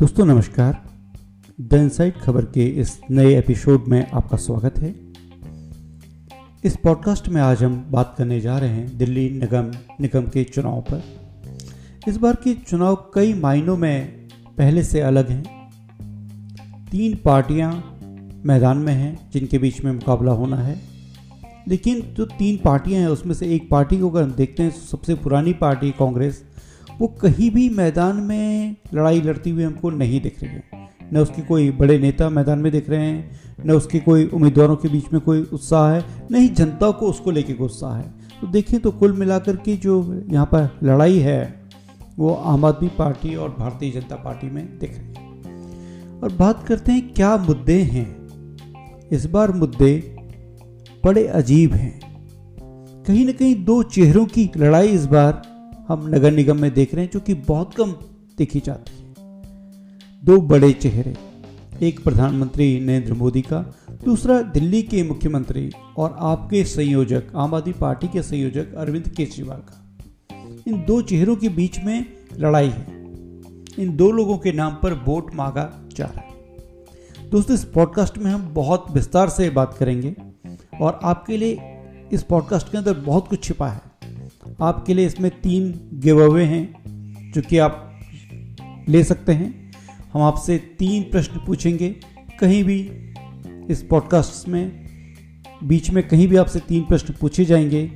दोस्तों, नमस्कार। The inside खबर के इस नए एपिसोड में आपका स्वागत है। इस पॉडकास्ट में आज हम बात करने जा रहे हैं दिल्ली निगम निगम के चुनाव पर। इस बार के चुनाव कई मायनों में पहले से अलग हैं। तीन पार्टियाँ मैदान में हैं, जिनके बीच में मुकाबला होना है। लेकिन जो तीन पार्टियाँ हैं, उसमें से एक पार्टी को अगर हम देखते हैं सबसे पुरानी पार्टी कांग्रेस वो कहीं भी मैदान में लड़ाई लड़ती हुई हमको नहीं दिख रही है। न उसके कोई बड़े नेता मैदान में दिख रहे हैं, न उसके कोई उम्मीदवारों के बीच में कोई उत्साह है, न ही जनता को उसको लेके उत्साह है। तो देखें तो कुल मिलाकर के जो यहाँ पर लड़ाई है, वो आम आदमी पार्टी और भारतीय जनता पार्टी में दिख रही है। और बात करते हैं क्या मुद्दे हैं। इस बार मुद्दे बड़े अजीब हैं। कहीं ना कहीं दो चेहरों की लड़ाई इस बार हम नगर निगम में देख रहे हैं, जो कि बहुत कम देखी जाती है। दो बड़े चेहरे, एक प्रधानमंत्री नरेंद्र मोदी का, दूसरा दिल्ली के मुख्यमंत्री और आपके संयोजक, आम आदमी पार्टी के संयोजक अरविंद केजरीवाल का। इन दो चेहरों के बीच में लड़ाई है। इन दो लोगों के नाम पर वोट मांगा जा रहा है। दोस्तों, इस पॉडकास्ट में हम बहुत विस्तार से बात करेंगे और आपके लिए इस पॉडकास्ट के अंदर बहुत कुछ छिपा है। आपके लिए इसमें तीन गिव अवे हैं जो कि आप ले सकते हैं। हम आपसे तीन प्रश्न पूछेंगे। कहीं भी इस पॉडकास्ट में, बीच में कहीं भी आपसे तीन प्रश्न पूछे जाएँगे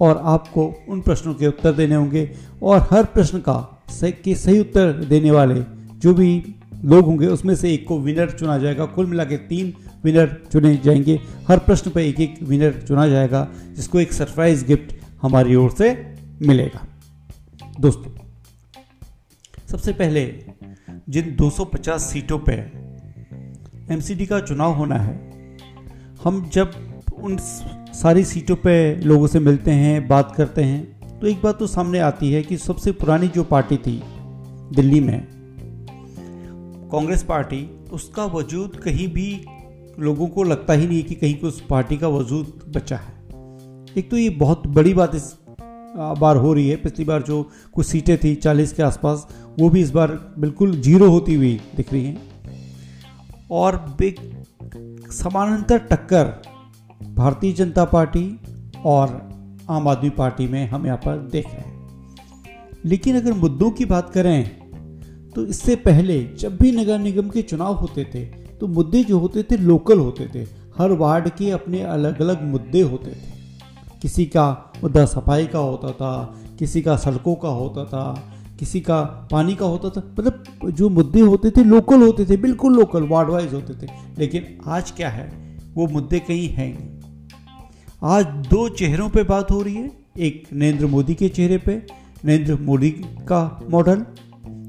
और आपको उन प्रश्नों के उत्तर देने होंगे और हर प्रश्न का सही, के सही उत्तर देने वाले जो भी लोग होंगे, उसमें से एक को विनर चुना जाएगा। कुल मिला के तीन विनर चुने जाएँगे। हर प्रश्न पर एक एक विनर चुना जाएगा, जिसको एक सरप्राइज़ गिफ्ट हमारी ओर से मिलेगा। दोस्तों, सबसे पहले जिन 250 सीटों पे एमसीडी का चुनाव होना है, हम जब उन सारी सीटों पे लोगों से मिलते हैं, बात करते हैं तो एक बात तो सामने आती है कि सबसे पुरानी जो पार्टी थी दिल्ली में, कांग्रेस पार्टी, उसका वजूद कहीं भी लोगों को लगता ही नहीं कि कहीं उस पार्टी का वजूद बचा है। एक तो ये बहुत बड़ी बात इस बार हो रही है। पिछली बार जो कुछ सीटें थी चालीस के आसपास, वो भी इस बार बिल्कुल ज़ीरो होती हुई दिख रही हैं। और बिग समानांतर टक्कर भारतीय जनता पार्टी और आम आदमी पार्टी में हम यहाँ पर देख रहे हैं। लेकिन अगर मुद्दों की बात करें तो इससे पहले जब भी नगर निगम के चुनाव होते थे तो मुद्दे जो होते थे, लोकल होते थे। हर वार्ड के अपने अलग अलग मुद्दे होते थे। किसी का मुद्दा सफ़ाई का होता था, किसी का सड़कों का होता था, किसी का पानी का होता था। मतलब जो मुद्दे होते थे लोकल होते थे, बिल्कुल लोकल वार्ड वाइज होते थे। लेकिन आज क्या है, वो मुद्दे कहीं हैं नहीं। आज दो चेहरों पे बात हो रही है, एक नरेंद्र मोदी के चेहरे पे, नरेंद्र मोदी का मॉडल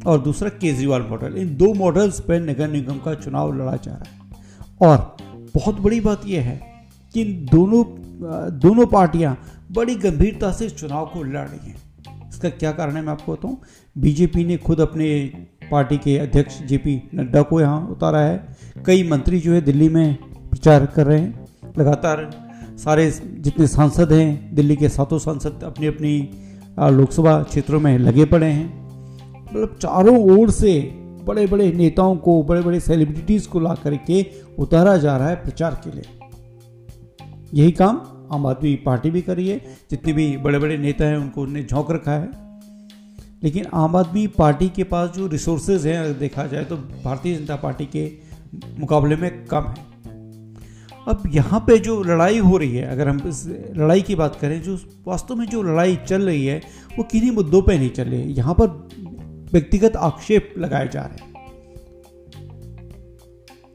और दूसरा केजरीवाल मॉडल इन दो मॉडल्स पर नगर निगम का चुनाव लड़ा जा रहा है। और बहुत बड़ी बात यह है कि दोनों दोनों पार्टियाँ बड़ी गंभीरता से चुनाव को लड़ रही हैं। इसका क्या कारण है मैं आपको बताऊँ? बीजेपी ने खुद अपने पार्टी के अध्यक्ष जेपी नड्डा को यहाँ उतारा है। कई मंत्री जो है दिल्ली में प्रचार कर रहे हैं, लगातार सारे जितने सांसद हैं, दिल्ली के सातों सांसद अपनी अपनी लोकसभा क्षेत्रों में लगे पड़े हैं। मतलब चारों ओर से बड़े बड़े नेताओं को बड़े बड़े सेलिब्रिटीज़ को ला करके उतारा जा रहा है प्रचार के लिए। यही काम आम आदमी पार्टी भी करी है। जितने भी बड़े बड़े नेता हैं, उनको उन्हें झोंक रखा है। लेकिन आम आदमी पार्टी के पास जो रिसोर्सेज हैं, अगर देखा जाए तो भारतीय जनता पार्टी के मुकाबले में कम है। अब यहाँ पे जो लड़ाई हो रही है, अगर हम इस लड़ाई की बात करें, जो वास्तव में जो लड़ाई चल रही है, वो किन्हीं मुद्दों पे नहीं चल रही है। यहाँ पर व्यक्तिगत आक्षेप लगाए जा रहे हैं।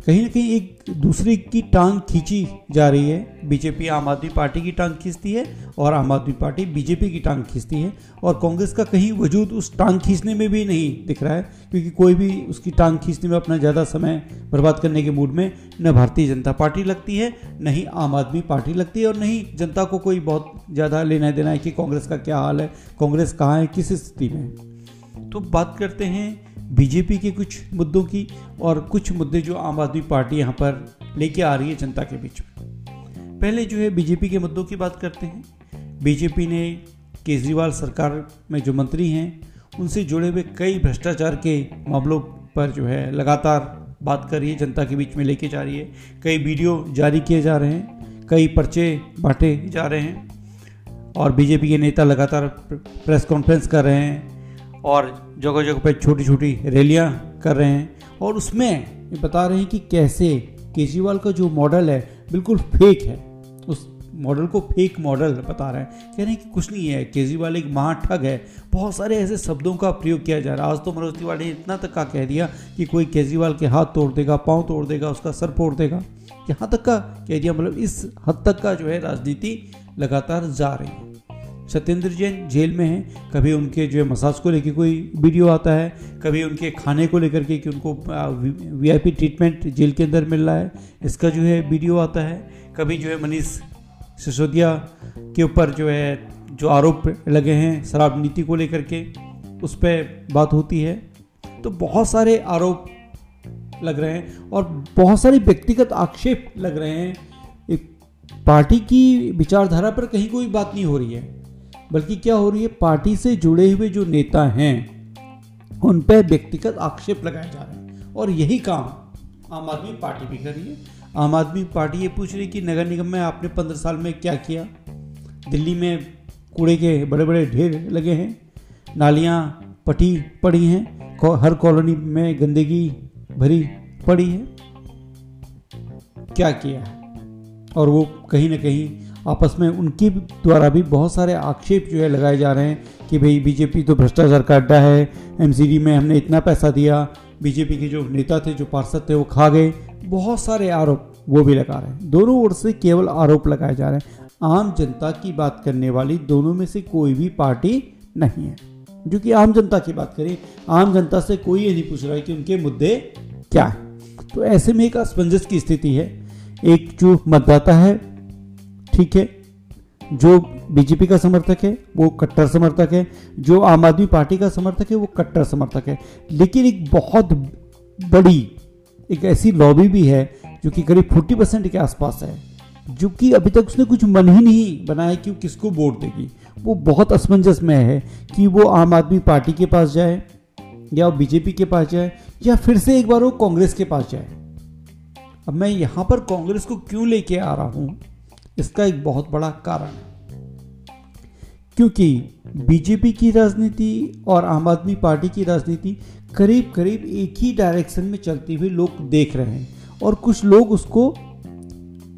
कहीं ना कहीं एक दूसरे की टांग खींची जा रही है। बीजेपी, आम आदमी पार्टी की टांग खींचती है और आम आदमी पार्टी बीजेपी की टांग खींचती है और कांग्रेस का कहीं वजूद उस टांग खींचने में भी नहीं दिख रहा है, क्योंकि कोई भी उसकी टांग खींचने में अपना ज़्यादा समय बर्बाद करने के मूड में न भारतीय जनता पार्टी लगती है, न ही आम आदमी पार्टी लगती है और न ही जनता को कोई बहुत ज़्यादा लेना देना है कि कांग्रेस का क्या हाल है, कांग्रेस कहाँ है, किस स्थिति में तो बात करते हैं बीजेपी के कुछ मुद्दों की और कुछ मुद्दे जो आम आदमी पार्टी यहाँ पर लेके आ रही है जनता के बीच में। पहले जो है बीजेपी के मुद्दों की बात करते हैं। बीजेपी ने केजरीवाल सरकार में जो मंत्री हैं, उनसे जुड़े हुए कई भ्रष्टाचार के मामलों पर जो है लगातार बात कर रही है, जनता के बीच में लेके जा रही है। कई वीडियो जारी किए जा रहे हैं, कई पर्चे बांटे जा रहे हैं और बीजेपी के नेता लगातार प्रेस कॉन्फ्रेंस कर रहे हैं। और जगह जगह पर छोटी छोटी रैलियाँ कर रहे हैं और उसमें बता रहे हैं कि कैसे केजरीवाल का जो मॉडल है बिल्कुल फेक है। उस मॉडल को फेक मॉडल बता रहे हैं। कह रहे हैं कि कुछ नहीं है, केजरीवाल एक महाठग है। बहुत सारे ऐसे शब्दों का प्रयोग किया जा रहा है। आज तो मनोज तिवारी ने इतना तक का कह दिया कि कोई केजरीवाल के हाथ तोड़ देगा, पाँव तोड़ देगा, उसका सर फोड़ देगा। यहाँ तक का कह दिया मतलब इस हद तक का जो है राजनीति लगातार जा रही है। सत्येंद्र जैन जेल में हैं। कभी उनके जो है मसाज को लेकर कोई वीडियो आता है, कभी उनके खाने को लेकर के कि उनको वीआईपी ट्रीटमेंट जेल के अंदर मिल रहा है, इसका जो है वीडियो आता है। कभी जो है मनीष सिसोदिया के ऊपर जो है, जो आरोप लगे हैं शराब नीति को लेकर के, उस पर बात होती है। तो बहुत सारे आरोप लग रहे हैं और बहुत सारे व्यक्तिगत आक्षेप लग रहे हैं। पार्टी की विचारधारा पर कहीं कोई बात नहीं हो रही है। बल्कि क्या हो रही है, पार्टी से जुड़े हुए जो नेता हैं, उन पर व्यक्तिगत आक्षेप लगाए जा रहे हैं। और यही काम आम आदमी पार्टी भी कर रही है। आम आदमी पार्टी ये पूछ रही कि नगर निगम में आपने पंद्रह साल में क्या किया? दिल्ली में कूड़े के बड़े बड़े ढेर लगे हैं, नालियाँ पटी पड़ी हैं हर कॉलोनी में गंदगी भरी पड़ी है। क्या किया? और वो कहीं ना कहीं आपस में उनके द्वारा भी बहुत सारे आक्षेप जो है लगाए जा रहे हैं कि भाई बीजेपी तो भ्रष्टाचार का अड्डा है, एमसीडी में हमने इतना पैसा दिया, बीजेपी के जो नेता थे, जो पार्षद थे, वो खा गए। बहुत सारे आरोप वो भी लगा रहे हैं। दोनों ओर से केवल आरोप लगाए जा रहे हैं। आम जनता की बात करने वाली दोनों में से कोई भी पार्टी नहीं है। जो कि आम जनता की बात करें, आम जनता से कोई ये नहीं पूछ रहा है कि उनके मुद्दे क्या है। तो ऐसे में एक असमंजस की स्थिति है। एक जो मतदाता है ठीक है। जो बीजेपी का समर्थक है, वो कट्टर समर्थक है। जो आम आदमी पार्टी का समर्थक है, वो कट्टर समर्थक है। लेकिन एक बहुत बड़ी, एक ऐसी लॉबी भी है, जो कि करीब फोर्टी परसेंट के आसपास है, जो कि अभी तक उसने कुछ मन ही नहीं बनाया कि वो किसको वोट देगी। वो बहुत असमंजस में है कि वो आम आदमी पार्टी के पास जाए, या वो बीजेपी के पास जाए, या फिर से एक बार वो कांग्रेस के पास जाए। अब मैं यहाँ पर कांग्रेस को क्यों लेके आ रहा हूँ? इसका एक बहुत बड़ा कारण है। क्योंकि बीजेपी की राजनीति और आम आदमी पार्टी की राजनीति करीब करीब एक ही डायरेक्शन में चलती हुई लोग देख रहे हैं और कुछ लोग उसको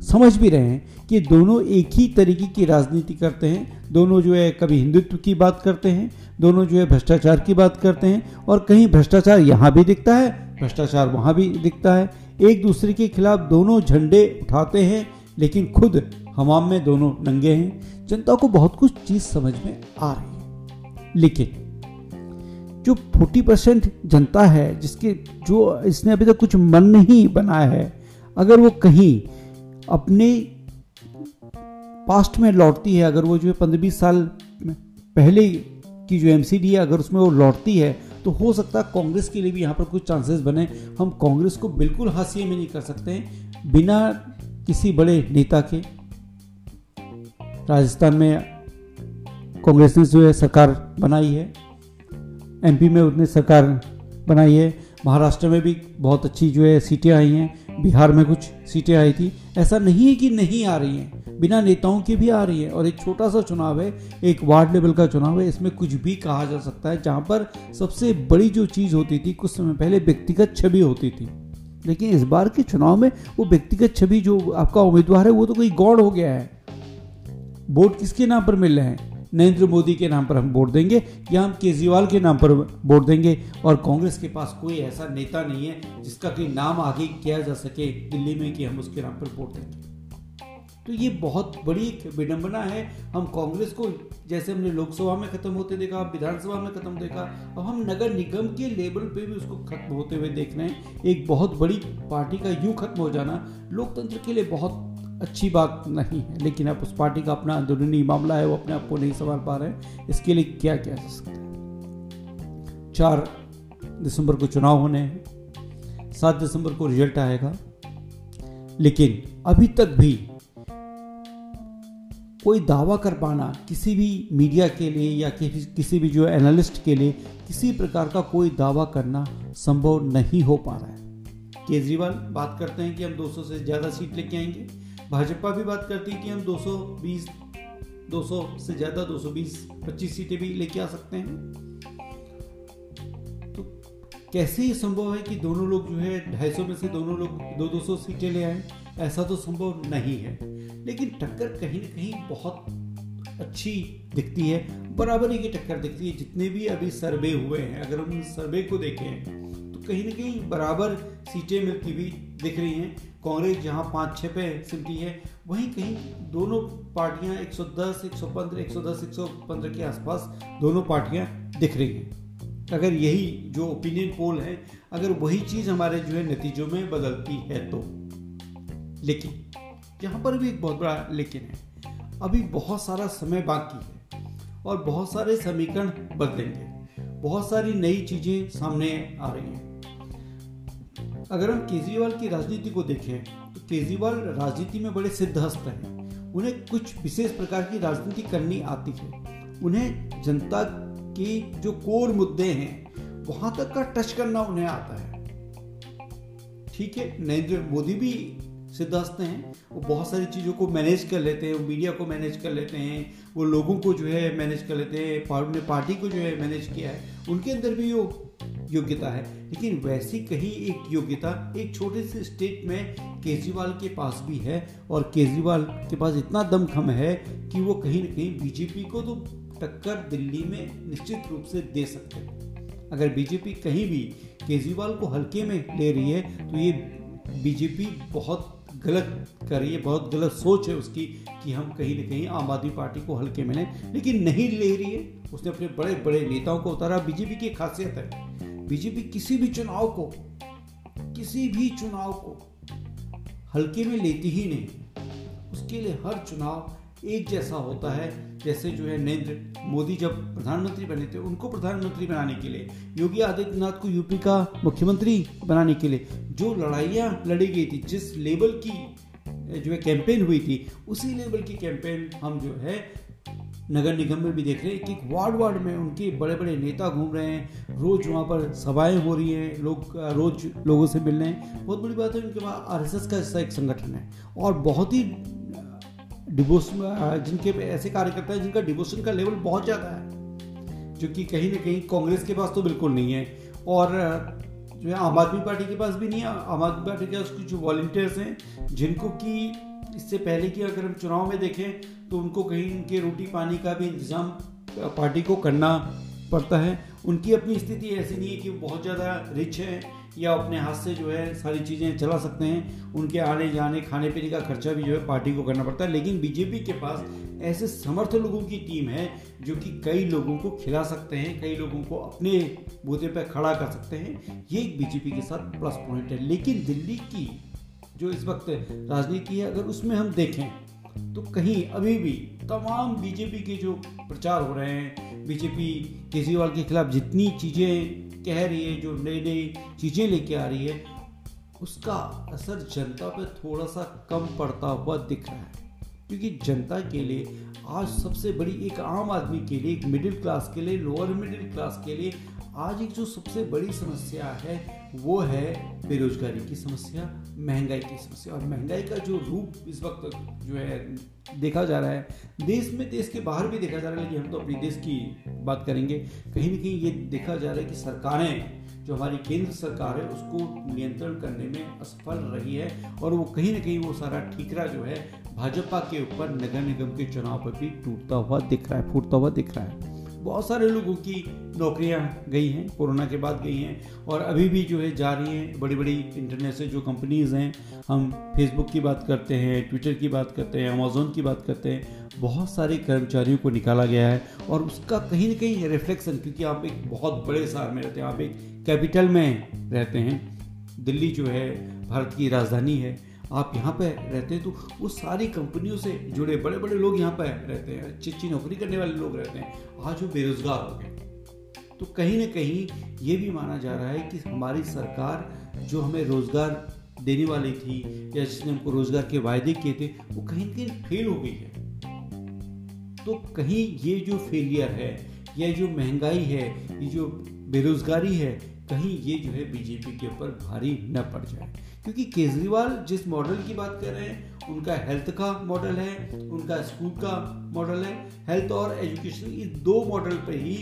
समझ भी रहे हैं कि दोनों एक ही तरीके की राजनीति करते हैं। दोनों जो है कभी हिंदुत्व की बात करते हैं, दोनों जो है भ्रष्टाचार की बात करते हैं और कहीं भ्रष्टाचार यहाँ भी दिखता है, भ्रष्टाचार वहाँ भी दिखता है। एक दूसरे के खिलाफ दोनों झंडे उठाते हैं, लेकिन खुद हमाम में दोनों नंगे हैं। जनता को बहुत कुछ चीज़ समझ में आ रही है। लेकिन जो 40 परसेंट जनता है, जिसके जो इसने अभी तक कुछ मन नहीं बनाया है, अगर वो कहीं अपने पास्ट में लौटती है, अगर वो जो है पंद्रह बीस साल पहले की जो एमसीडी है, अगर उसमें वो लौटती है तो हो सकता है कांग्रेस के लिए भी यहाँ पर कुछ चांसेस बने। हम कांग्रेस को बिल्कुल हाशिए में नहीं कर सकते। बिना किसी बड़े नेता के राजस्थान में कांग्रेस ने जो है सरकार बनाई है, एमपी में उसने सरकार बनाई है, महाराष्ट्र में भी बहुत अच्छी जो है सीटें आई हैं, बिहार में कुछ सीटें आई थी। ऐसा नहीं है कि नहीं आ रही हैं, बिना नेताओं की भी आ रही है और एक छोटा सा चुनाव है, एक वार्ड लेवल का चुनाव है, इसमें कुछ भी कहा जा सकता है, जहाँ पर सबसे बड़ी जो चीज़ होती थी, कुछ समय पहले व्यक्तिगत छवि होती थी। लेकिन इस बार के चुनाव में वो व्यक्तिगत छवि जो आपका उम्मीदवार है, वो तो कोई गौड़ हो गया है। वोट किसके नाम पर मिल रहे हैं? नरेंद्र मोदी के नाम पर हम वोट देंगे या हम केजरीवाल के नाम पर वोट देंगे? और कांग्रेस के पास कोई ऐसा नेता नहीं है जिसका कोई नाम आगे किया जा सके दिल्ली में कि हम उसके नाम पर वोट देंगे तो ये बहुत बड़ी विडंबना है। हम कांग्रेस को जैसे हमने लोकसभा में खत्म होते देखा, विधानसभा में खत्म देखा, अब हम नगर निगम के लेवल पे भी उसको खत्म होते हुए देख रहे हैं। एक बहुत बड़ी पार्टी का यूँ खत्म हो जाना लोकतंत्र के लिए बहुत अच्छी बात नहीं है, लेकिन अब उस पार्टी का अपना अंदरूनी मामला है, वो अपने आप को नहीं संभाल पा रहे इसके लिए क्या किया जा सकता है? चार दिसंबर को चुनाव होने हैं, सात दिसंबर को रिज़ल्ट आएगा। लेकिन अभी तक भी कोई दावा कर पाना किसी भी मीडिया के लिए या किसी भी जो एनालिस्ट के लिए किसी प्रकार का कोई दावा करना संभव नहीं हो पा रहा है। केजरीवाल बात करते हैं कि हम 200 से ज़्यादा सीट लेके आएँगे। भाजपा भी बात करती है कि हम 220 200 से ज़्यादा 220 25 सीटें भी लेके आ सकते हैं। तो कैसे ये संभव है कि दोनों लोग जो है 250 में से दोनों लोग दो दो सौ सीटें ले आए? ऐसा तो संभव नहीं है। लेकिन टक्कर कहीं ना कहीं बहुत अच्छी दिखती है। बराबरी की टक्कर दिखती है, जितने भी अभी सर्वे हुए हैं, अगर हम सर्वे को देखें कहीं ना कहीं बराबर सीटें मिलती हुई दिख रही हैं। कांग्रेस जहाँ पाँच छः पे सिमटी है वहीं कहीं दोनों पार्टियाँ 110, 115, 110, 115 के आसपास दोनों पार्टियाँ दिख रही हैं। अगर यही जो ओपिनियन पोल है अगर वही चीज़ हमारे जो है नतीजों में बदलती है तो। लेकिन यहाँ पर भी एक बहुत बड़ा लेकिन है। अभी बहुत सारा समय बाकी है और बहुत सारे समीकरण बदलेंगे। बहुत सारी नई चीज़ें सामने आ रही हैं। अगर हम केजरीवाल की राजनीति को देखें तो केजरीवाल राजनीति में बड़े सिद्धहस्त हैं। उन्हें कुछ विशेष प्रकार की राजनीति करनी आती है। उन्हें जनता के जो कोर मुद्दे हैं, वहाँ तक का टच करना उन्हें आता है। ठीक है, नरेंद्र मोदी भी सिद्धास्त हैं। वो बहुत सारी चीज़ों को मैनेज कर लेते हैं, वो मीडिया को मैनेज कर लेते हैं, वो लोगों को जो है मैनेज कर लेते हैं, पार्टी को जो है मैनेज किया है। उनके अंदर भी वो योग्यता है। लेकिन वैसी कहीं एक योग्यता एक छोटे से स्टेट में केजरीवाल के पास भी है और केजरीवाल के पास इतना दमखम है कि वो कहीं ना कहीं बीजेपी को तो टक्कर दिल्ली में निश्चित रूप से दे सकते हैं। अगर बीजेपी कहीं भी केजरीवाल को हल्के में ले रही है तो ये बीजेपी बहुत गलत कर रही है, बहुत गलत सोच है उसकी कि हम कहीं ना कहीं आम आदमी पार्टी को हल्के में लें। लेकिन नहीं ले रही है। उसने अपने बड़े बड़े नेताओं को उतारा। बीजेपी की खासियत है, बीजेपी किसी भी चुनाव को, किसी भी चुनाव को हल्के में लेती ही नहीं। उसके लिए हर चुनाव एक जैसा होता है, जैसे जो है नरेंद्र मोदी जब प्रधानमंत्री बने थे, उनको प्रधानमंत्री बनाने के लिए, योगी आदित्यनाथ को यूपी का मुख्यमंत्री बनाने के लिए। जो लड़ाइयाँ लड़ी गई थी, जिस लेवल की जो है कैंपेन हुई थी, उसी लेवल की कैंपेन हम जो है नगर निगम में भी देख रहे हैं कि वार्ड वार्ड में उनके बड़े बड़े नेता घूम रहे हैं। रोज वहाँ पर सभाएँ हो रही हैं, लोग, रोज लोगों से मिल रहे हैं। बहुत बड़ी बात है, उनके पास आरएसएस का ऐसा एक संगठन है और बहुत ही डिवोशन जिनके ऐसे कार्यकर्ता हैं जिनका डिवोशन का लेवल बहुत ज़्यादा है, जो कि कहीं ना कहीं कांग्रेस के पास तो बिल्कुल नहीं है और जो है आम आदमी पार्टी के पास भी नहीं है। आम आदमी पार्टी के पास कुछ वॉल्टियर्स हैं जिनको कि इससे पहले की अगर हम चुनाव में देखें तो उनको कहीं उनके रोटी पानी का भी इंतज़ाम पार्टी को करना पड़ता है। उनकी अपनी स्थिति ऐसी नहीं है कि वो बहुत ज़्यादा रिच है या अपने हाथ से जो है सारी चीज़ें चला सकते हैं। उनके आने जाने, खाने पीने का खर्चा भी जो है पार्टी को करना पड़ता है। लेकिन बीजेपी के पास ऐसे समर्थ लोगों की टीम है जो कि कई लोगों को खिला सकते हैं, कई लोगों को अपने बूते पर खड़ा कर सकते हैं। ये एक बीजेपी के साथ प्लस पॉइंट है। लेकिन दिल्ली की जो इस वक्त राजनीति है, अगर उसमें हम देखें तो कहीं अभी भी तमाम बीजेपी के जो प्रचार हो रहे हैं, बीजेपी केजरीवाल के खिलाफ जितनी चीज़ें कह रही है, जो नई नई चीज़ें लेके आ रही है, उसका असर जनता पे थोड़ा सा कम पड़ता हुआ दिख रहा है। क्योंकि जनता के लिए आज सबसे बड़ी एक आम आदमी के लिए, एक मिडिल क्लास के लिए लोअर मिडिल क्लास के लिए, आज एक जो सबसे बड़ी समस्या है, वो है बेरोजगारी की समस्या। महँगाई की समस्या। और महँगाई का जो रूप इस वक्त जो है, देखा जा रहा है, देश में, देश के बाहर भी देखा जा रहा है, लेकिन हम तो अपने देश की बात करेंगे। कहीं ना कहीं ये देखा जा रहा है कि सरकारें, जो हमारी केंद्र सरकार है, उसको नियंत्रण करने में असफल रही है, और वो कहीं ना कहीं वो सारा ठीकरा जो है, भाजपा के ऊपर नगर निगम के चुनाव पर भी टूटता हुआ दिख रहा है, फूटता हुआ दिख रहा है। बहुत सारे लोगों की नौकरियाँ गई हैं, कोरोना के बाद गई हैं, और अभी भी जो है जा रही हैं बड़ी बड़ी इंटरनेट से जो कंपनीज़ हैं, हम फेसबुक की बात करते हैं ट्विटर की बात करते हैं अमेजोन की बात करते हैं, बहुत सारे कर्मचारियों को निकाला गया है और उसका कहीं ना कहीं रिफ्लेक्शन क्योंकि आप एक बहुत बड़े शहर में रहते हैं, आप एक कैपिटल में रहते हैं, दिल्ली जो है, भारत की राजधानी है आप यहाँ पे रहते हैं तो वो सारी कंपनियों से जुड़े बड़े बड़े लोग यहाँ पे रहते हैं अच्छी अच्छी नौकरी करने वाले लोग रहते हैं, आज वो बेरोजगार हो गए। तो कहीं ना कहीं ये भी माना जा रहा है कि हमारी सरकार जो हमें रोज़गार देने वाली थी या जिसने हमको रोज़गार के वायदे किए थे, वो कहीं ना कहीं फेल हो गई है। तो कहीं ये जो फेलियर है, ये जो महँगाई है, ये जो बेरोजगारी है, कहीं ये जो है बीजेपी के ऊपर भारी न पड़ जाए। क्योंकि केजरीवाल जिस मॉडल की बात कर रहे हैं, उनका हेल्थ का मॉडल है, उनका स्कूल का मॉडल है हेल्थ और एजुकेशन इस दो मॉडल पर ही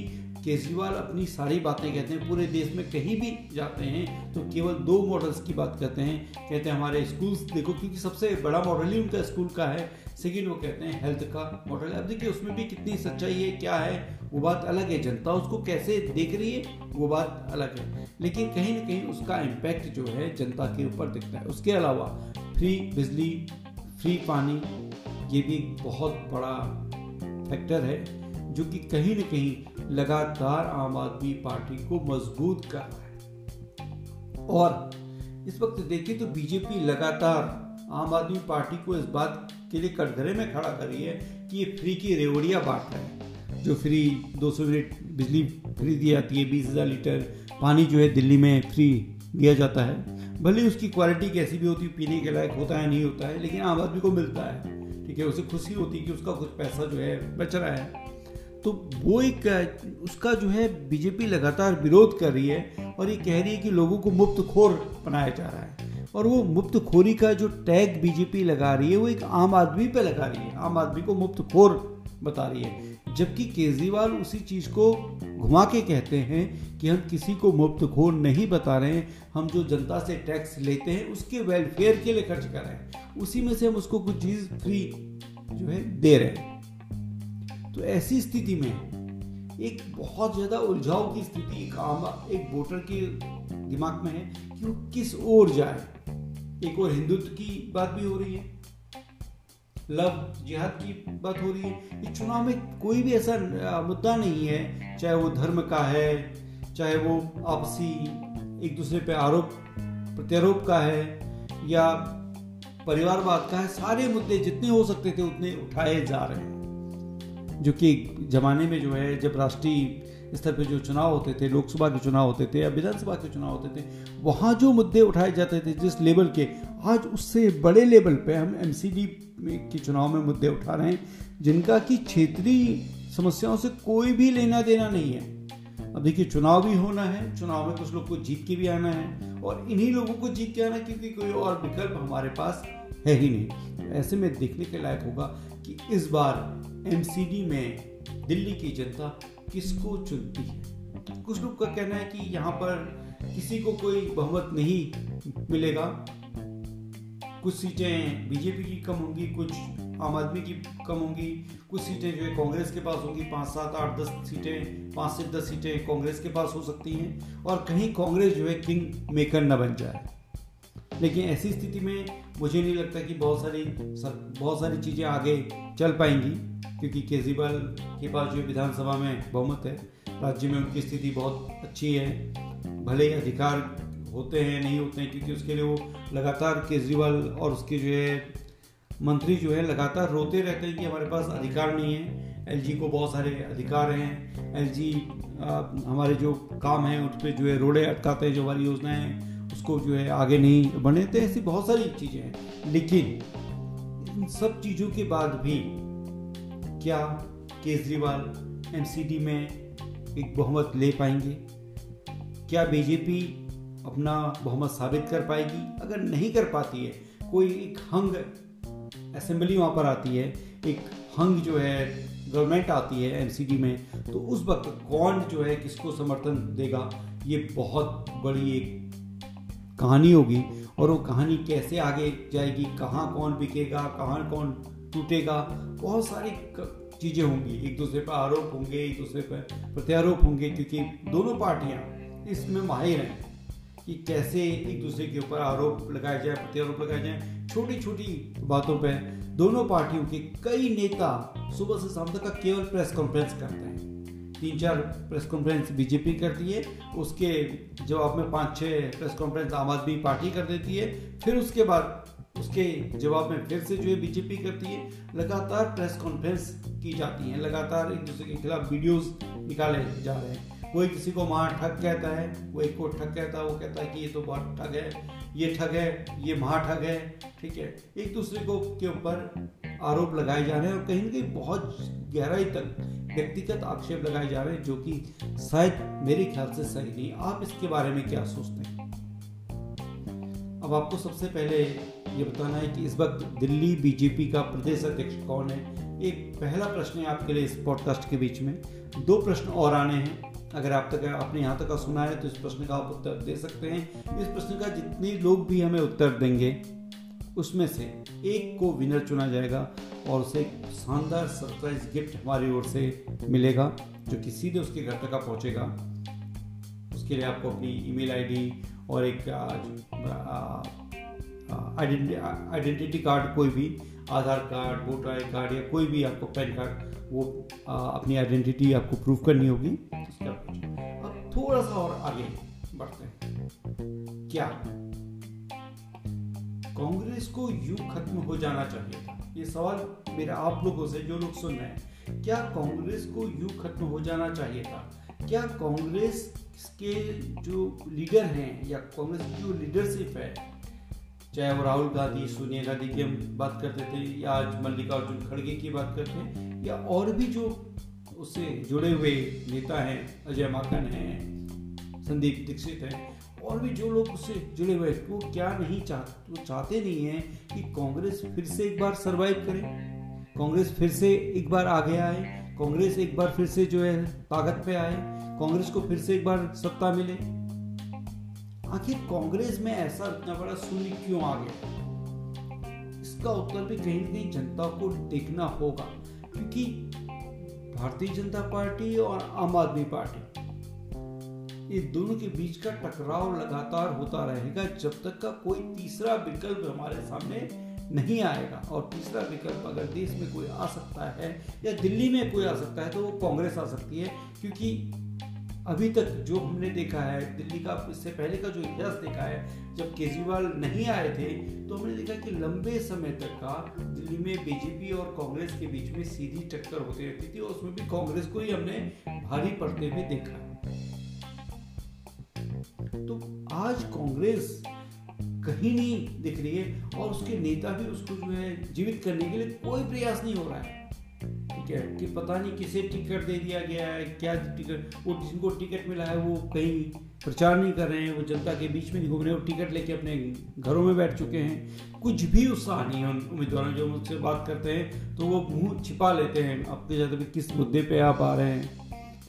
केजरीवाल अपनी सारी बातें कहते हैं, पूरे देश में कहीं भी जाते हैं तो केवल दो मॉडल्स की बात करते हैं। कहते हैं हमारे स्कूल्स देखो, क्योंकि सबसे बड़ा मॉडल ही उनका स्कूल का है। सेकेंड वो कहते हैं हेल्थ का मॉडल अब देखिए, उसमें भी कितनी सच्चाई है, क्या है, वो बात अलग है। जनता उसको कैसे देख रही है, वो बात अलग है। लेकिन कहीं ना कहीं उसका इम्पैक्ट जो है जनता के ऊपर दिखता है। उसके अलावा फ्री बिजली फ्री पानी, ये भी बहुत बड़ा फैक्टर है, जो कि कहीं ना कहीं लगातार आम आदमी पार्टी को मज़बूत कर रहा है। और इस वक्त देखिए तो बीजेपी लगातार आम आदमी पार्टी को इस बात के लिए कटघरे में खड़ा कर रही है कि ये फ्री की रेवड़ियाँ बांट रहे हैं। जो फ्री 200 यूनिट बिजली फ्री दी जाती है, बीस हज़ार लीटर पानी जो है दिल्ली में फ्री दिया जाता है। भले उसकी क्वालिटी कैसी भी होती है पीने के लायक होता है, नहीं होता है, लेकिन आम आदमी को मिलता है। ठीक है, उसे खुशी होती है कि उसका कुछ पैसा जो है बच रहा है। तो वो एक, उसका जो है बीजेपी लगातार विरोध कर रही है और ये कह रही है कि लोगों को मुफ़्त खोर बनाया जा रहा है। और वो मुफ़्त खोरी का जो टैग बीजेपी लगा रही है, वो एक आम आदमी पे लगा रही है। आम आदमी को मुफ़्त खोर बता रही है। जबकि केजरीवाल उसी चीज़ को घुमा के कहते हैं कि हम किसी को मुफ़्त खोर नहीं बता रहे हैं, हम जो जनता से टैक्स लेते हैं, उसके वेलफेयर के लिए खर्च कर रहे हैं। उसी में से हम उसको कुछ चीज़ फ्री जो है दे रहे हैं। तो ऐसी स्थिति में एक बहुत ज़्यादा उलझाव की स्थिति, एक आम, एक वोटर के दिमाग में है कि वो किस ओर जाए। एक और हिंदुत्व की बात भी हो रही है। लव जिहाद की बात हो रही है। इस चुनाव में कोई भी ऐसा मुद्दा नहीं है, चाहे वो धर्म का है, चाहे वो आपसी एक दूसरे पे आरोप, प्रत्यारोप का है, या परिवारवाद का है, सारे मुद्दे जितने हो सकते थे उतने उठाए जा रहे हैं। जो कि जमाने में जो है, जब राष्ट्रीय स्तर पर जो चुनाव होते थे, लोकसभा के चुनाव होते थे या विधानसभा के चुनाव होते थे, वहाँ जो मुद्दे उठाए जाते थे जिस लेवल के, आज उससे बड़े लेवल पे हम एम के चुनाव में मुद्दे उठा रहे हैं, जिनका कि क्षेत्रीय समस्याओं से कोई भी लेना देना नहीं है। अब देखिए, चुनाव भी होना है, चुनाव में कुछ लोग को जीत के भी आना है, और इन्हीं लोगों को जीत के आना क्योंकि कोई और विकल्प हमारे पास है ही नहीं। ऐसे में देखने के लायक होगा कि इस बार एमसीडी में दिल्ली की जनता किसको चुनती है? कुछ लोग का कहना है कि यहाँ पर किसी को कोई बहुमत नहीं मिलेगा। कुछ सीटें बीजेपी की कम होंगी, कुछ आम आदमी की कम होंगी। कुछ सीटें जो है कांग्रेस के पास होंगी, पाँच, सात, आठ, दस सीटें, पाँच से दस सीटें कांग्रेस के पास हो सकती हैं। और कहीं कांग्रेस जो है किंग मेकर न बन जाए। लेकिन ऐसी स्थिति में मुझे नहीं लगता कि बहुत सारी बहुत सारी चीज़ें आगे चल पाएँगी, क्योंकि केजरीवाल के पास जो विधानसभा में बहुमत है, राज्य में उनकी स्थिति बहुत अच्छी है, भले ही अधिकार होते हैं, नहीं होते हैं, क्योंकि उसके लिए वो लगातार केजरीवाल और उसके जो है, मंत्री जो है, लगातार रोते रहते हैं कि हमारे पास अधिकार नहीं है, एलजी को बहुत सारे अधिकार हैं, एलजी हमारे जो काम हैं, उस पर जो है रोडे अटकाते हैं, जो हमारी योजनाएँ हैं उसको जो है आगे नहीं बढ़ने देते, ऐसी बहुत सारी चीज़ें हैं। लेकिन इन सब चीज़ों के बाद भी क्या केजरीवाल एमसीडी में एक बहुमत ले पाएँगे? क्या बीजेपी अपना बहुमत साबित कर पाएगी? अगर नहीं कर पाती है, कोई एक हंग असेंबली वहाँ पर आती है, एक हंग जो है गवर्नमेंट आती है एमसीडी में तो उस वक्त कौन जो है किसको समर्थन देगा? ये बहुत बड़ी एक कहानी होगी और वो कहानी कैसे आगे जाएगी, कहाँ कौन बिकेगा, कहाँ कौन टूटेगा, बहुत सारी चीज़ें होंगी। एक दूसरे पर आरोप होंगे, एक दूसरे पर प्रत्यारोप होंगे, क्योंकि दोनों पार्टियाँ इसमें माहिर हैं कि कैसे एक दूसरे के ऊपर आरोप लगाए जाए, प्रत्यारोप लगाए जाए। छोटी छोटी बातों पर दोनों पार्टियों के कई नेता सुबह से शाम तक का केवल प्रेस कॉन्फ्रेंस करते हैं। तीन चार प्रेस कॉन्फ्रेंस बीजेपी करती है, उसके जवाब में पाँच छह प्रेस कॉन्फ्रेंस आम आदमी पार्टी कर देती है, फिर उसके बाद उसके जवाब में फिर से जो है बीजेपी करती है। लगातार प्रेस कॉन्फ्रेंस की जाती है, लगातार एक दूसरे के खिलाफ वीडियोस निकाले जा रहे हैं। कोई किसी को महा ठग कहता है एक को ठग कहता है, वो कहता है कि ये तो बहुत ठग है, ये ठग है, ये महा ठग है, ठीक है। एक दूसरे को के ऊपर आरोप लगाए जा रहे हैं और कहीं ना कहीं बहुत गहराई तक व्यक्तिगत आक्षेप लगाए जा रहे हैं, जो कि शायद मेरे ख्याल से सही नहीं। आप इसके बारे में क्या सोचते हैं? अब आपको सबसे पहले ये बताना है कि इस वक्त दिल्ली बीजेपी का प्रदेश अध्यक्ष कौन है? एक पहला प्रश्न है आपके लिए इस पॉडकास्ट के बीच में। दो प्रश्न और आने हैं। अगर आप तक आपने यहाँ तक का सुना है तो इस प्रश्न का आप उत्तर दे सकते हैं। इस प्रश्न का जितने लोग भी हमें उत्तर देंगे उसमें से एक को विनर चुना जाएगा और उसे एक शानदार सरप्राइज़ गिफ्ट हमारी ओर से मिलेगा जो कि सीधे उसके घर तक पहुंचेगा। उसके लिए आपको अपनी ईमेल आईडी और एक आइडेंटिटी कार्ड कोई भी आधार कार्ड वोटर कार्ड या कोई भी आपको पैन कार्ड वो आ, अपनी आइडेंटिटी आपको प्रूव करनी होगी। अब थोड़ा सा और आगे बढ़ते हैं। क्या? कांग्रेस को यू खत्म हो जाना चाहिए था। ये सवाल मेरा आप लोगों से, जो लोग सुन रहे हैं। क्या कांग्रेस को यू खत्म हो जाना चाहिए था? क्या कांग्रेस के जो लीडर हैं या कांग्रेस की जो लीडरशिप है, चाहे वो राहुल गांधी, सोनिया गांधी की हम बात करते थे, या आज मल्लिकार्जुन खड़गे की बात करते हैं, या और भी जो उससे जुड़े हुए नेता हैं, अजय माकन हैं, संदीप दीक्षित हैं और भी जो लोग उससे जुड़े हुए वो क्या नहीं चाहते वो चाहते नहीं है कि कांग्रेस फिर से एक बार सरवाइव करे। कांग्रेस फिर से एक बार आगे आए। कांग्रेस एक बार फिर से जो है, ताकत पे आए। कांग्रेस को फिर से एक बार सत्ता मिले। आखिर कांग्रेस में ऐसा इतना बड़ा शून्य क्यों आ गया? इसका उत्तर भी कहीं ना कहीं जनता को देखना होगा, क्योंकि भारतीय जनता पार्टी और आम आदमी पार्टी ये दोनों के बीच का टकराव लगातार होता रहेगा, जब तक का कोई तीसरा विकल्प हमारे सामने नहीं आएगा। और तीसरा विकल्प अगर देश में कोई आ सकता है या दिल्ली में कोई आ सकता है तो वो कांग्रेस आ सकती है, क्योंकि अभी तक जो हमने देखा है, दिल्ली का इससे पहले का जो इतिहास देखा है, जब केजरीवाल नहीं आए थे तो हमने देखा कि लंबे समय तक का दिल्ली में बीजेपी और कांग्रेस के बीच में सीधी टक्कर होती रहती थी और उसमें भी कांग्रेस को ही हमने भारी पड़ते हुए देखा तो आज कांग्रेस कहीं नहीं दिख रही है और उसके नेता भी उसको जो है जीवित करने के लिए कोई प्रयास नहीं हो रहा है। ठीक है? कि पता नहीं किसे टिकट दे दिया गया है, क्या टिकट, वो जिनको टिकट मिला है वो कहीं प्रचार नहीं कर रहे हैं, वो जनता के बीच में नहीं घूम रहे, वो टिकट लेके अपने घरों में बैठ चुके हैं। कुछ भी उत्साह नहीं है उम्मीदवारों जो मुझसे बात करते हैं तो वो मुँह छिपा लेते हैं, अपने ज़्यादा किस मुद्दे पे आप आ रहे हैं।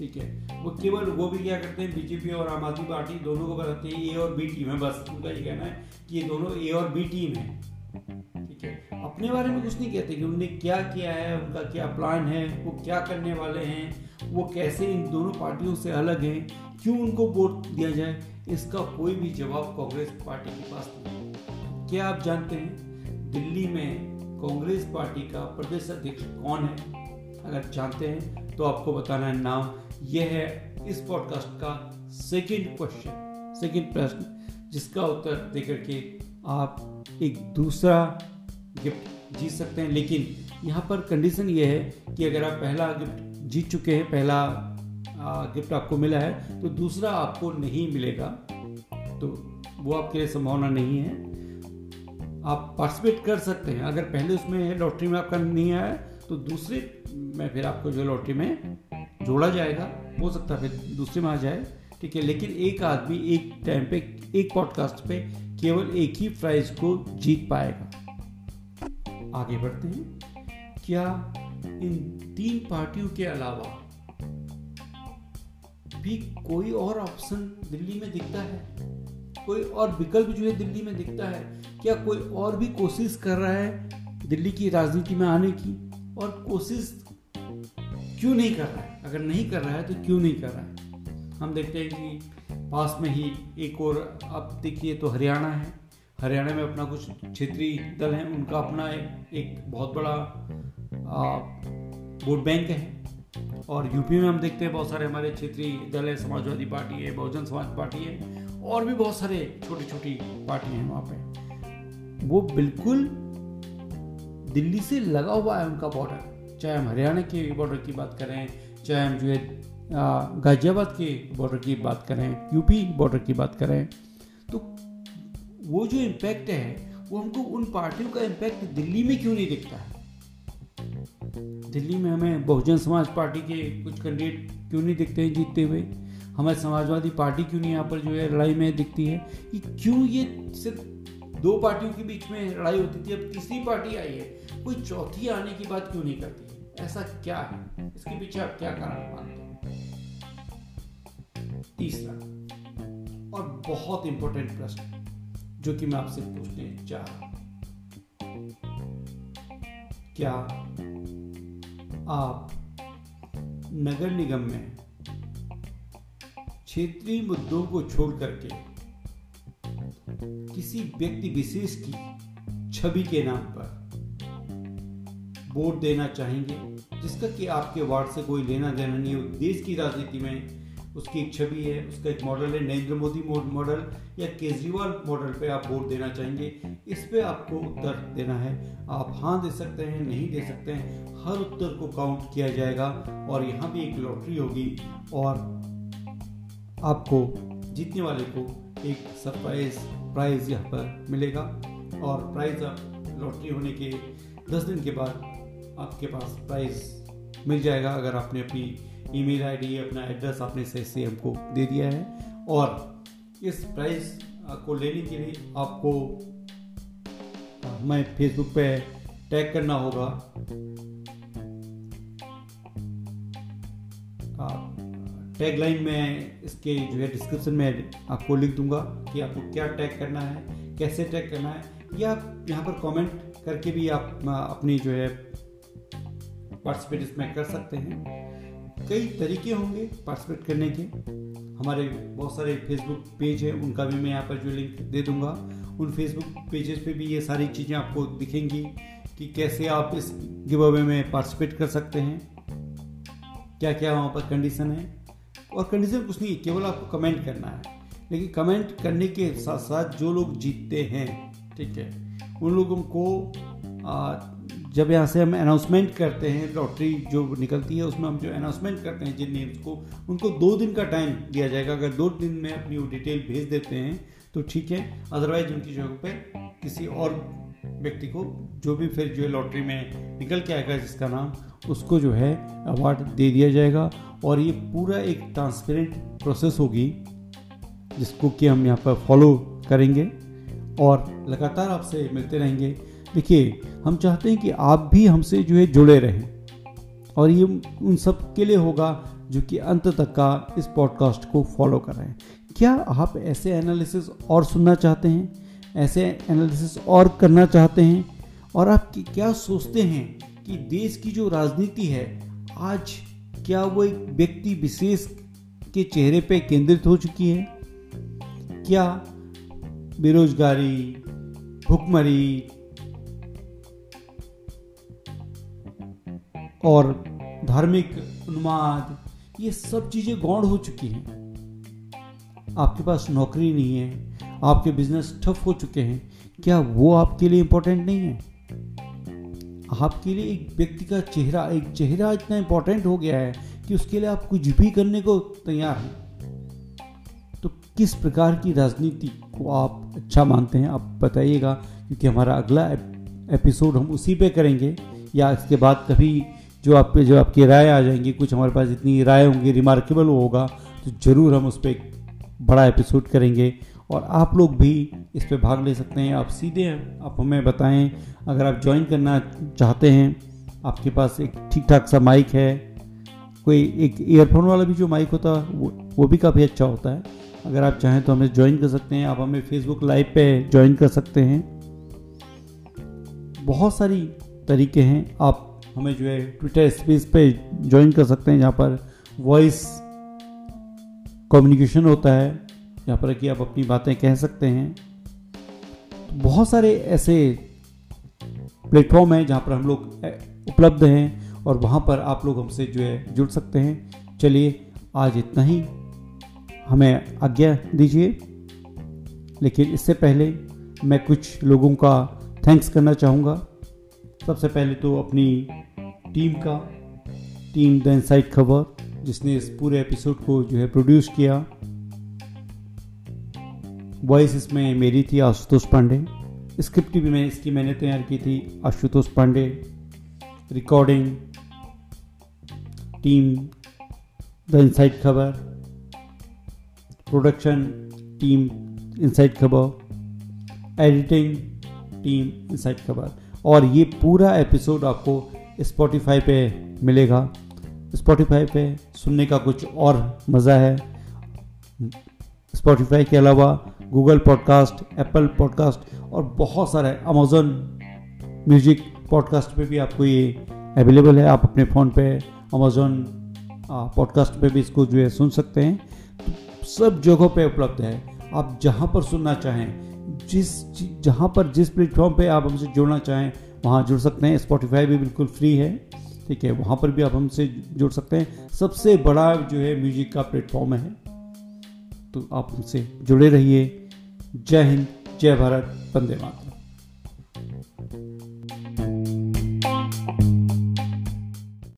ठीक है। वो केवल वो भी क्या करते हैं, बीजेपी और आम आदमी पार्टी दोनों को बताते हैं, ए और बी टीम है, बस उनका ये कहना है कि ये दोनों ए और बी टीम है। ठीक है। अपने बारे में कुछ नहीं कहते कि उनने क्या किया है, उनका क्या प्लान है, वो क्या करने वाले हैं, वो कैसे इन दोनों पार्टियों से अलग हैं, क्यों उनको वोट दिया जाए, इसका कोई भी जवाब कांग्रेस पार्टी के पास नहीं क्या आप जानते हैं, दिल्ली में कांग्रेस पार्टी का प्रदेश अध्यक्ष कौन है? अगर जानते हैं तो आपको बताना है नाम। यह है इस पॉडकास्ट का सेकंड क्वेश्चन सेकंड प्रश्न, जिसका उत्तर देकर के आप एक दूसरा गिफ्ट जीत सकते हैं। लेकिन यहाँ पर कंडीशन ये है कि अगर आप पहला गिफ्ट जीत चुके हैं, पहला गिफ्ट आपको मिला है तो दूसरा आपको नहीं मिलेगा तो वो आपके लिए संभावना नहीं है। आप पार्टिसिपेट कर सकते हैं। अगर पहले उसमें लॉटरी में आपका नहीं आया तो दूसरे में फिर आपको जो लॉटरी में जोड़ा जाएगा, हो सकता है फिर दूसरे में आ जाए, ठीक है? लेकिन एक आदमी एक टाइम पे, एक पॉडकास्ट पे केवल एक ही प्राइज को जीत पाएगा। आगे बढ़ते हैं। क्या इन तीन पार्टियों के अलावा भी कोई और ऑप्शन दिल्ली में दिखता है? कोई और विकल्प जो है दिल्ली में दिखता है? क्या कोई और भी कोशिश कर रहा है दिल्ली की राजनीति में आने की? और कोशिश क्यों नहीं कर रहा है? अगर नहीं कर रहा है तो क्यों नहीं कर रहा है? हम देखते हैं कि पास में ही एक और अब देखिए तो हरियाणा है। हरियाणा में अपना कुछ क्षेत्रीय दल हैं उनका अपना एक, बहुत बड़ा वोट बैंक है। और यूपी में हम देखते हैं बहुत सारे हमारे क्षेत्रीय दल है समाजवादी पार्टी है बहुजन समाज पार्टी है और भी बहुत सारे छोटी छोटी पार्टी हैं वहाँ पे। वो बिल्कुल दिल्ली से लगा हुआ है उनका बॉर्डर चाहे हम हरियाणा के बॉर्डर की बात करें, चाहे हम जो है गाजियाबाद के बॉर्डर की बात करें यूपी बॉर्डर की बात करें तो वो जो इम्पैक्ट है, वो हमको उन पार्टियों का इम्पैक्ट दिल्ली में क्यों नहीं दिखता है? दिल्ली में हमें बहुजन समाज पार्टी के कुछ कैंडिडेट क्यों नहीं दिखते हैं जीतते हुए? हमें समाजवादी पार्टी क्यों नहीं यहाँ पर जो है लड़ाई में दिखती है? कि क्यों ये सिर्फ़ दो पार्टियों के बीच में लड़ाई होती थी, अब तीसरी पार्टी आई है, कोई चौथी आने की बात क्यों नहीं करती? ऐसा क्या है? इसके पीछे आप क्या कारण मानते हैं? तीसरा, और बहुत इंपॉर्टेंट प्रश्न, जो कि मैं आपसे पूछने चाह रहा हूँ। क्या आप नगर निगम में क्षेत्रीय मुद्दों को छोड़ करके किसी व्यक्ति विशेष की छवि के नाम पर वोट देना चाहेंगे जिसका कि आपके वार्ड से कोई लेना देना नहीं हो। देश की राजनीति में उसकी एक छवि है, उसका एक मॉडल है। नरेंद्र मोदी मॉडल या केजरीवाल मॉडल पे आप वोट देना चाहेंगे, इस पे आपको उत्तर देना है। आप हाँ दे सकते हैं, नहीं दे सकते हैं, हर उत्तर को काउंट किया जाएगा और यहाँ भी एक लॉटरी होगी और आपको जीतने वाले को एक सरप्राइज़, प्राइज यहाँ पर मिलेगा। और प्राइज लॉटरी होने के दस दिन के बाद आपके पास प्राइज मिल जाएगा अगर आपने अपनी ईमेल आईडी अपना एड्रेस आपने सही से हमको दे दिया है। और इस प्राइस को लेने के लिए आपको, मैं फेसबुक पे टैग करना होगा। टैग लाइन में इसके जो है डिस्क्रिप्शन में आपको लिख दूँगा कि आपको क्या टैग करना है, कैसे टैग करना है। या यहाँ पर कमेंट करके भी आप अपनी जो है पार्टिसिपेट इसमें कर सकते हैं। कई तरीके होंगे पार्टिसिपेट करने के। हमारे बहुत सारे फेसबुक पेज है, उनका भी मैं यहाँ पर जो लिंक दे दूँगा। उन फेसबुक पेजेस पे भी ये सारी चीज़ें आपको दिखेंगी कि कैसे आप इस गिव अवे में पार्टिसिपेट कर सकते हैं। क्या क्या वहाँ पर कंडीशन है। और कंडीशन कुछ नहीं, केवल आपको कमेंट करना है। लेकिन कमेंट करने के साथ साथ जो लोग जीतते हैं, ठीक है, उन लोगों को जब यहाँ से हम अनाउंसमेंट करते हैं लॉटरी जो निकलती है, उसमें हम जो अनाउंसमेंट करते हैं, जिन नेम्स को, उनको दो दिन का टाइम दिया जाएगा। अगर दो दिन में अपनी वो डिटेल भेज देते हैं तो ठीक है। अदरवाइज़ उनकी जगह पे किसी और व्यक्ति को जो भी फिर जो है लॉटरी में निकल के आएगा, जिसका नाम, उसको जो है अवार्ड दे दिया जाएगा। और ये पूरा एक ट्रांसपेरेंट प्रोसेस होगी, जिसको कि हम यहाँ पर फॉलो करेंगे। और लगातार आपसे मिलते रहेंगे। देखिए, हम चाहते हैं कि आप भी हमसे जो है जुड़े रहें। और ये उन सब के लिए होगा जो कि अंत तक का इस पॉडकास्ट को फॉलो कर रहे हैं। क्या आप ऐसे एनालिसिस और सुनना चाहते हैं? ऐसे एनालिसिस और करना चाहते हैं? और आप क्या सोचते हैं कि देश की जो राजनीति है, आज क्या वो एक व्यक्ति विशेष के चेहरे पे केंद्रित हो चुकी है? क्या बेरोजगारी, भुखमरी और धार्मिक उन्माद ये सब चीज़ें गौड़ हो चुकी हैं। आपके पास नौकरी नहीं है, आपके बिज़नेस ठप हो चुके हैं, क्या वो आपके लिए इंपॉर्टेंट नहीं है? आपके लिए एक व्यक्ति का चेहरा, एक चेहरा इतना इंपॉर्टेंट हो गया है कि उसके लिए आप कुछ भी करने को तैयार हैं। तो किस प्रकार की राजनीति को आप अच्छा मानते हैं, आप बताइएगा, क्योंकि हमारा अगला एपिसोड हम उसी पे करेंगे, या इसके बाद कभी जो आप पे जो आपकी राय आ जाएँगी, कुछ हमारे पास इतनी राय होंगी रिमार्केबल होगा तो ज़रूर हम उस पर एक बड़ा एपिसोड करेंगे। और आप लोग भी इस पर भाग ले सकते हैं। आप सीधे आप हमें बताएँ। अगर आप ज्वाइन करना चाहते हैं, आपके पास एक ठीक ठाक सा माइक है, कोई एक ईयरफोन वाला भी जो माइक होता है वो वो भी काफ़ी अच्छा होता है। अगर आप चाहें तो हमें ज्वाइन कर सकते हैं। आप हमें फेसबुक लाइव पे ज्वाइन कर सकते हैं। बहुत सारी तरीके हैं। आप हमें जो है ट्विटर स्पेस पे ज्वाइन कर सकते हैं। जहाँ पर वॉइस कम्युनिकेशन होता है। जहाँ पर कि आप अपनी बातें कह सकते हैं। तो बहुत सारे ऐसे प्लेटफॉर्म हैं जहाँ पर हम लोग उपलब्ध हैं और वहाँ पर आप लोग हमसे जो है जुड़ सकते हैं। चलिए, आज इतना ही। हमें आज्ञा दीजिए। लेकिन इससे पहले मैं कुछ लोगों का थैंक्स करना चाहूँगा। सबसे पहले तो अपनी टीम का, टीम द इनसाइड खबर, जिसने इस पूरे एपिसोड को जो है प्रोड्यूस किया। वॉइस इसमें मेरी थी आशुतोष पांडे। स्क्रिप्ट भी मैं, इसकी मैंने तैयार की थी Ashutosh Pandey. Recording team the inside Khabar. Production team inside Khabar. Editing team inside Khabar. और ये पूरा एपिसोड आपको स्पॉटिफाई पे मिलेगा। स्पॉटिफाई पे सुनने का कुछ और मज़ा है। स्पॉटिफाई के अलावा गूगल पॉडकास्ट एप्पल पॉडकास्ट और बहुत सारे अमेजोन म्यूज़िक पॉडकास्ट पे भी आपको ये अवेलेबल है। आप अपने फ़ोन पे अमेजोन पॉडकास्ट पे भी इसको जो है सुन सकते हैं। सब जगहों पे उपलब्ध है। आप जहाँ पर सुनना चाहें जिस जहाँ पर जिस प्लेटफॉर्म पे आप हमसे जुड़ना चाहें, वहाँ जुड़ सकते हैं। स्पॉटिफाई भी बिल्कुल फ्री है। ठीक है, वहाँ पर भी आप हमसे जुड़ सकते हैं। सबसे बड़ा जो है म्यूज़िक का प्लेटफॉर्म है। तो आप हमसे जुड़े रहिए। जय हिंद, जय भारत, वंदे मातरम।